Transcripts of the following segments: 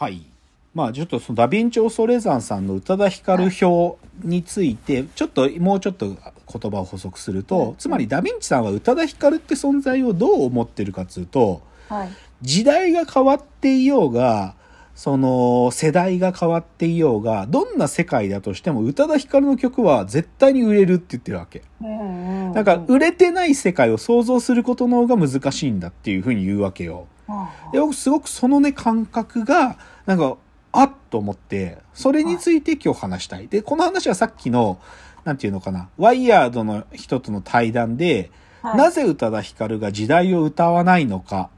はい。まあちょっとそのダヴィンチ・オソレザンさんの宇多田ヒカル表について、ちょっともうちょっと言葉を補足すると、うんつまりダヴィンチさんは宇多田ヒカルって存在をどう思ってるかっつうと、はい。時代が変わっていようが、その世代が変わっていようが、どんな世界だとしても宇多田ヒカルの曲は絶対に売れるって言ってるわけ。なんか売れてない世界を想像することの方が難しいんだっていうふうに言うわけよ。うんで僕すごくそのね感覚がなんかあっと思ってそれについて今日話したい。でこの話はさっきのなんていうのかなワイヤードの人との対談で、はい。なぜ宇多田ヒカルが時代を歌わないのか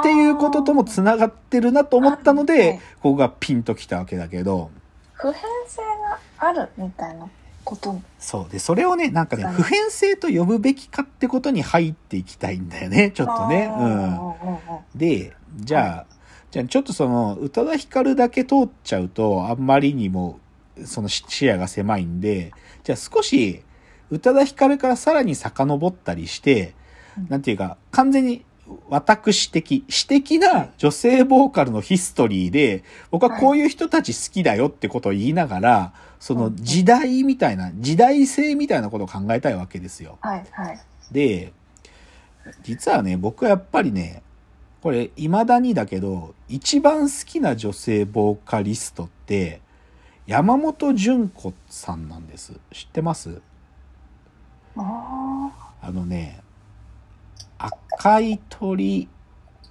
っていうことともつながってるなと思ったので、はい。ここがピンときたわけだけど。普遍性があるみたいなこと。そう。でそれをねなんかねはい普遍性と呼ぶべきかってことに入っていきたいんだよね。ちょっとね。うん。で、じゃあ、じゃあちょっとその、宇多田ヒカルだけ通っちゃうと、あんまりにも、その視視野が狭いんで、じゃあ少し、宇多田ヒカルからさらに遡ったりして、うん。なんていうか、完全に私的、私的な女性ボーカルのヒストリーで、僕はこういう人たち好きだよってことを言いながら、その時代みたいな、時代性みたいなことを考えたいわけですよ。はいはい。で、実はね、僕はやっぱりね、これ、未だにだけど、一番好きな女性ボーカリストって、山本純子さんなんです。知ってます？ああのね、赤い鳥、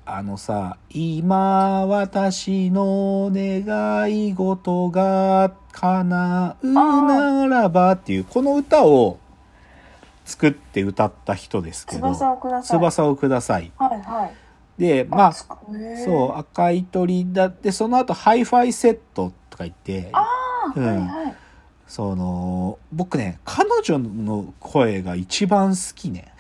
あのさ、今私の願い事が叶うならばっていう、この歌を作って歌った人ですあ。けど、翼をください。翼をください。はいはい。で、まあ、そう、赤い鳥だって、その後、ハイファイセットとか言って、ああ、うんはいはい。その、僕ね、彼女の声が一番好きね。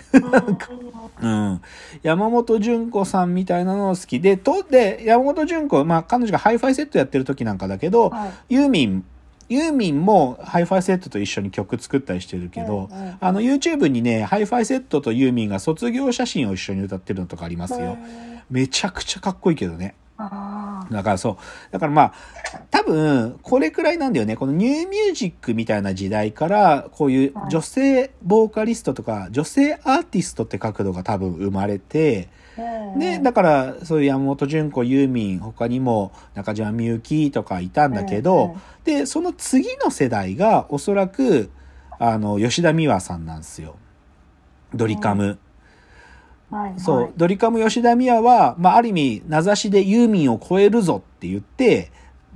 うん。山本潤子さんみたいなの好きで、と、で、山本潤子、まあ、彼女がハイファイセットやってる時なんかだけど、はい。ユーミン、ユーミンもハイファイセットと一緒に曲作ったりしてるけど、うんうんあの、YouTube にね、ハイファイセットとユーミンが卒業写真を一緒に歌ってるのとかありますよ。めちゃくちゃかっこいいけどね。あだからそう。だからまあ、多分、これくらいなんだよね。このニューミュージックみたいな時代から、こういう女性ボーカリストとか、女性アーティストって角度が多分生まれて、あ。で、だから、そういう山本潤子、ユーミン、他にも中島みゆきとかいたんだけど、で、その次の世代がおそらく、あの、吉田美和さんなんですよ。ドリカム。はいはい、そう、ドリカム吉田美和は、まあ、ある意味、名指しでユーミンを超えるぞって言って、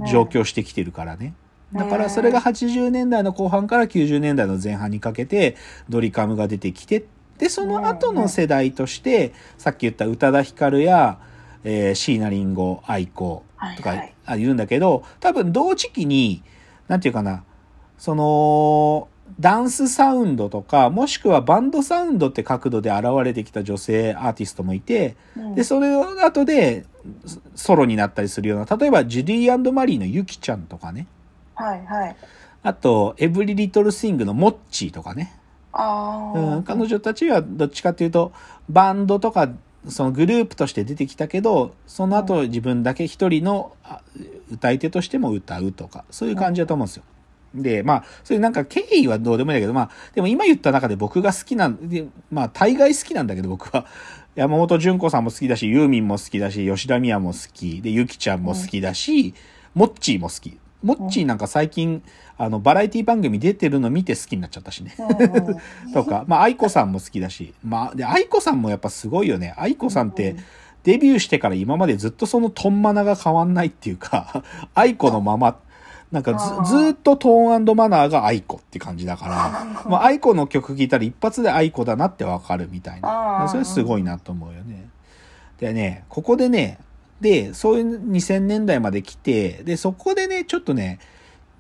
上京してきてるからね。だから、それが80年代の後半から90年代の前半にかけて、ドリカムが出てきて、で、その後の世代として、さっき言った宇多田ヒカルや、えー、椎名林檎、愛子とか、はいはいあ言うんだけど、多分同時期に、なんていうかな、その、ダンスサウンドとか、もしくはバンドサウンドって角度で現れてきた女性アーティストもいて、うんで、それを後でソロになったりするような、例えばジュディーマリーのユキちゃんとかね、はいはい。あと、エブリリトルシングのモッチーとかね。うん、彼女たちはどっちかっていうと、バンドとか、そのグループとして出てきたけど、その後自分だけ一人のあ歌い手としても歌うとか、そういう感じだと思うんですよ。で、まあ、そういうなんか経緯はどうでもいいんだけど、まあ、でも今言った中で僕が好きなんで、まあ、大概好きなんだけど僕は、山本純子さんも好きだし、ユーミンも好きだし、吉田美和も好き、で、ゆきちゃんも好きだし、モッチーも好き。モッチーなんか最近、あの、バラエティ番組出てるの見て好きになっちゃったしね。とか、まあ、愛子さんも好きだし、まあ、で、愛子さんもやっぱすごいよね。愛子さんって、デビューしてから今までずっとそのトンマナが変わんないっていうか、愛子のまま、なんかずずーっとトーンマナーが愛子って感じだから、まあ、愛子の曲聴いたら一発で愛子だなってわかるみたいな。それすごいなと思うよね。でね、ここでね、で、そういう2000年代まで来て、で、そこでね、ちょっとね、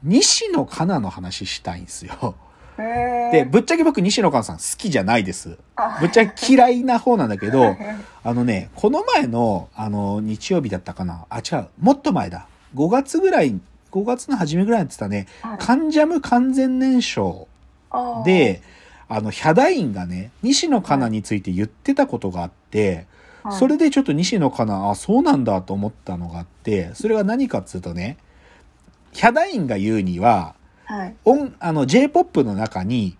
西野カナの話したいんですよ。で、ぶっちゃけ僕西野カナさん好きじゃないです。あぶっちゃけ嫌いな方なんだけど、あのね、この前の、あの、日曜日だったかな。あ、違う。もっと前だ。5月ぐらい、5月の初めぐらいにやってたね、はいカンジャム完全燃焼で、あの、ヒャダインがね、西野カナについて言ってたことがあって、はいそれでちょっと西野かな、あ、そうなんだと思ったのがあって、それが何かっつうとね、ヒャダインが言うには、はい。音、あの、J-POP の中に、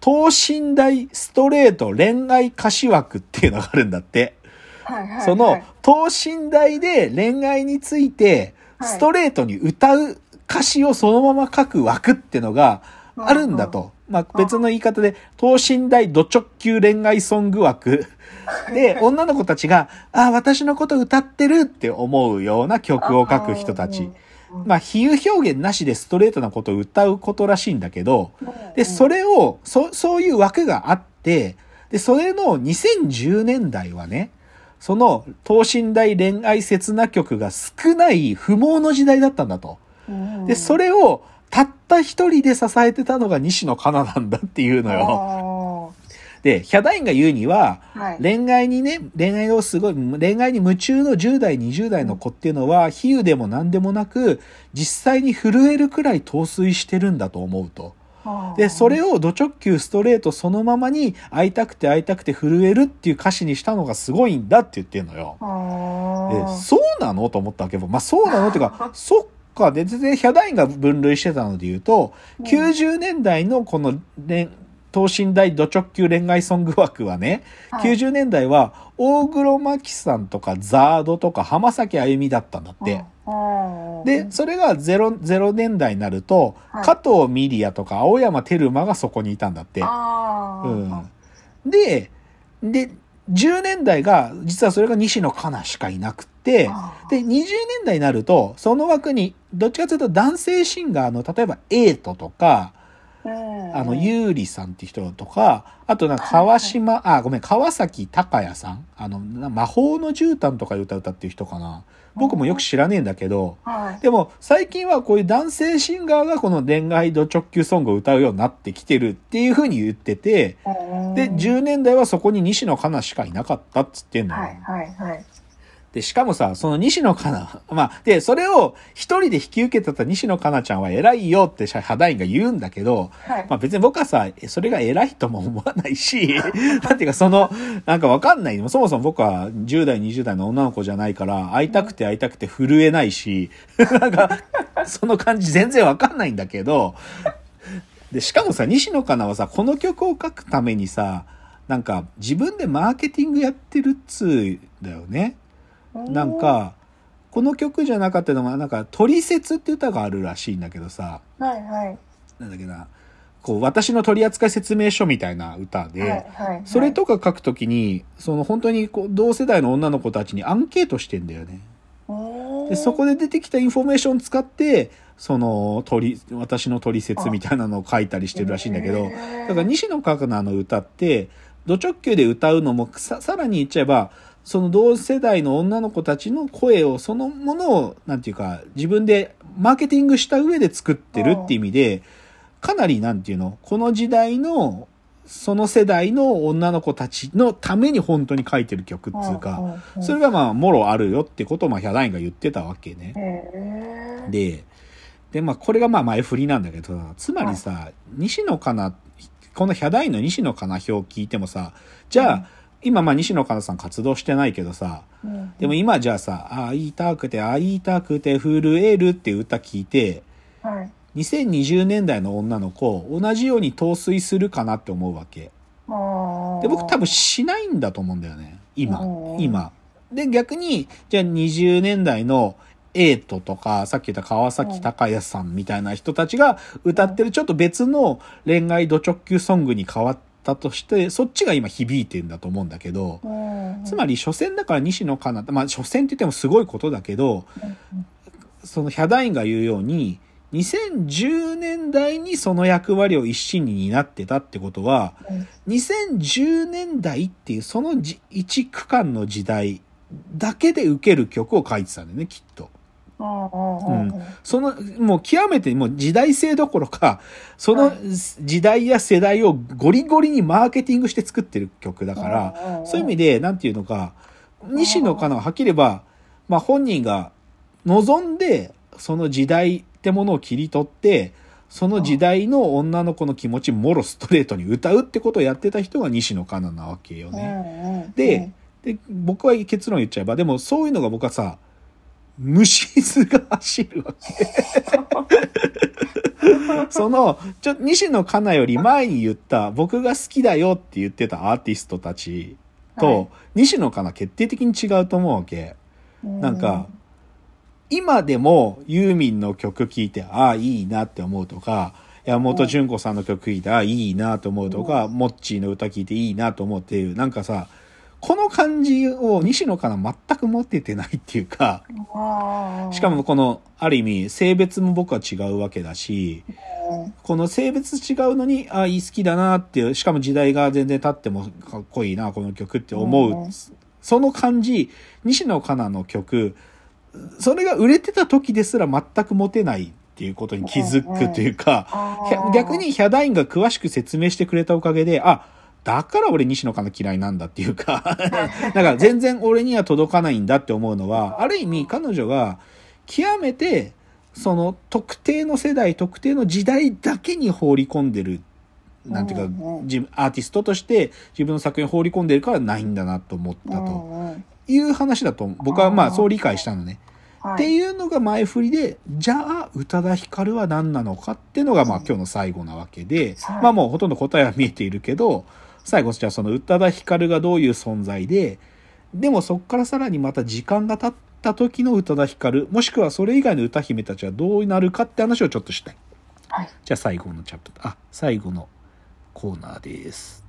等身大ストレート恋愛歌詞枠っていうのがあるんだって。はい。はい。そのはい、等身大で恋愛について、はいストレートに歌う歌詞をそのまま書く枠ってのがあるんだと。まあ別の言い方で、等身大ド直球恋愛ソング枠。で、女の子たちが、あ、私のこと歌ってるって思うような曲を書く人たち。まあ比喩表現なしでストレートなことを歌うことらしいんだけど、で、それを、そ、そういう枠があって、で、それの2010年代はね、その等身大恋愛切な曲が少ない不毛の時代だったんだと。で、それれをたった一人で支えてたのが西野カナなんだっていうのよ。よ。で、ヒャダインが言うには、はい。恋愛にね、恋愛をすごい、恋愛に夢中の10代、20代の子っていうのは、比喩でも何でもなく、実際に震えるくらい陶酔してるんだと思うと。で、それをド直球ストレートそのままに会いたくて会いたくて震えるっていう歌詞にしたのがすごいんだって言ってんのよ。であそうなのと思ったわけど、まあそうなのっていうか、そっか、で、全然ヒャダインが分類してたので言うと、うん90年代のこの恋、等身大ド直球恋愛ソング枠はね、はい。90年代は大黒摩季さんとかザードとか浜崎あゆみだったんだって。で、それが 0, 0年代になると、はい。加藤ミリアとか青山テルマがそこにいたんだって。うん、で、で、10年代が、実はそれが西野カナしかいなくって、で、20年代になると、その枠に、どっちかというと男性シンガーの、例えば、エイトとか、うんあの、ゆうりさんって人とか、あとなんか川島、あ、ごめん、川崎隆也さん？あの、な魔法の絨毯とかいう歌歌っていう人かな？僕もよく知らねえんだけど、はい。でも最近はこういう男性シンガーがこの恋愛ド直球ソングを歌うようになってきてるっていう風に言ってて、で、10年代はそこに西野カナしかいなかったっつってんのよ。はいはいはい。で、しかもさ、その西野カナ、まあ、で、それを一人で引き受けてた西野カナちゃんは偉いよってハダインが言うんだけど、はい。まあ別に僕はさ、それが偉いとも思わないし、なんていうかその、なんかわかんない。そもそも僕は10代、20代の女の子じゃないから、会いたくて会いたくて震えないし、なんか、その感じ全然わかんないんだけど、で、しかもさ、西野カナはさ、この曲を書くためにさ、なんか自分でマーケティングやってるっつうだよね。なんか、この曲じゃなかったのが、なんか、取説って歌があるらしいんだけどさ、はいはい。なんだっけな、こう、私の取扱説明書みたいな歌で、はいはい。それとか書くときに、その本当にこう同世代の女の子たちにアンケートしてんだよね。で、そこで出てきたインフォメーションを使って、その、取り、私の取説みたいなのを書いたりしてるらしいんだけど、だから西野カナの歌って、ド直球で歌うのもさ、さらに言っちゃえば、その同世代の女の子たちの声を、そのものを、なんていうか、自分でマーケティングした上で作ってるって意味で、かなりなんていうの、この時代の、その世代の女の子たちのために本当に書いてる曲っつうか、それがまあ、もろあるよってことを、まあ、ヒャダインが言ってたわけね。で、で、まあ、これがまあ前振りなんだけどさ、つまりさ、西野かな、このヒャダインの西野かな表を聞いてもさ、じゃあ、うん今まあ西野かなさん活動してないけどさ、うんでも今じゃあさ、あ会いたくて会いたくて震えるっていう歌聞いて、はい。2020年代の女の子、同じように陶酔するかなって思うわけ。で、僕多分しないんだと思うんだよね。今う。ん今。で、逆に、じゃあ20年代のエイトとか、さっき言った川崎隆也さんみたいな人たちが歌ってるちょっと別の恋愛ド直球ソングに変わったとして、そっちが今響いてんだと思うんだけど、つまり初戦だから西野カナ、まあ初戦って言ってもすごいことだけど、そのヒャダインが言うように、2010年代にその役割を一心に担ってたってことは、2010年代っていうそのじ一区間の時代だけで受ける曲を書いてたんだよね、きっと。うん。その、もう極めてもう時代性どころか、その時代や世代をゴリゴリにマーケティングして作ってる曲だから、そういう意味で、なんていうのか、西野カナははっきり言えば、まあ本人が望んで、その時代ってものを切り取って、その時代の女の子の気持ちもろストレートに歌うってことをやってた人が西野カナなわけよね。で、で、僕は結論言っちゃえば、でもそういうのが僕はさ、虫図が走るわけ。その、ちょ、西野カナより前に言った、僕が好きだよって言ってたアーティストたちと、はい西野カナ決定的に違うと思うわけ。なんか、今でもユーミンの曲聴いて、ああ、いいなって思うとか、山本純子さんの曲聴いて、ああ、いいなと思うとか、モッチーの歌聴いていいなと思うっていう、なんかさ、この感じを西野かな全く持っててないっていうか、しかもこの、ある意味、性別も僕は違うわけだし、うんこの性別違うのに、ああ、いい好きだなっていう、しかも時代が全然経ってもかっこいいな、この曲って思う。うん。その感じ、西野カナの曲、それが売れてた時ですら全く持てないっていうことに気づくというか、逆にヒャダインが詳しく説明してくれたおかげで、あ、だから俺西野カナ嫌いなんだっていうか、だから全然俺には届かないんだって思うのは、ある意味彼女が極めて、その特定の世代、特定の時代だけに放り込んでる、なんていうか自分アーティストとして自分の作品を放り込んでるからないんだなと思ったという話だと、僕はまあそう理解したのね。はい。っていうのが前振りで、じゃあ、宇多田ヒカルは何なのかっていうのが、まあうん。今日の最後なわけで、はい。まあもうほとんど答えは見えているけど、最後、じゃあその宇多田ヒカルがどういう存在で、でもそこからさらにまた時間が経った時の宇多田ヒカル、もしくはそれ以外の歌姫たちはどうなるかって話をちょっとしたい。はいじゃあ最後のチャプター、あ、最後のコーナーです。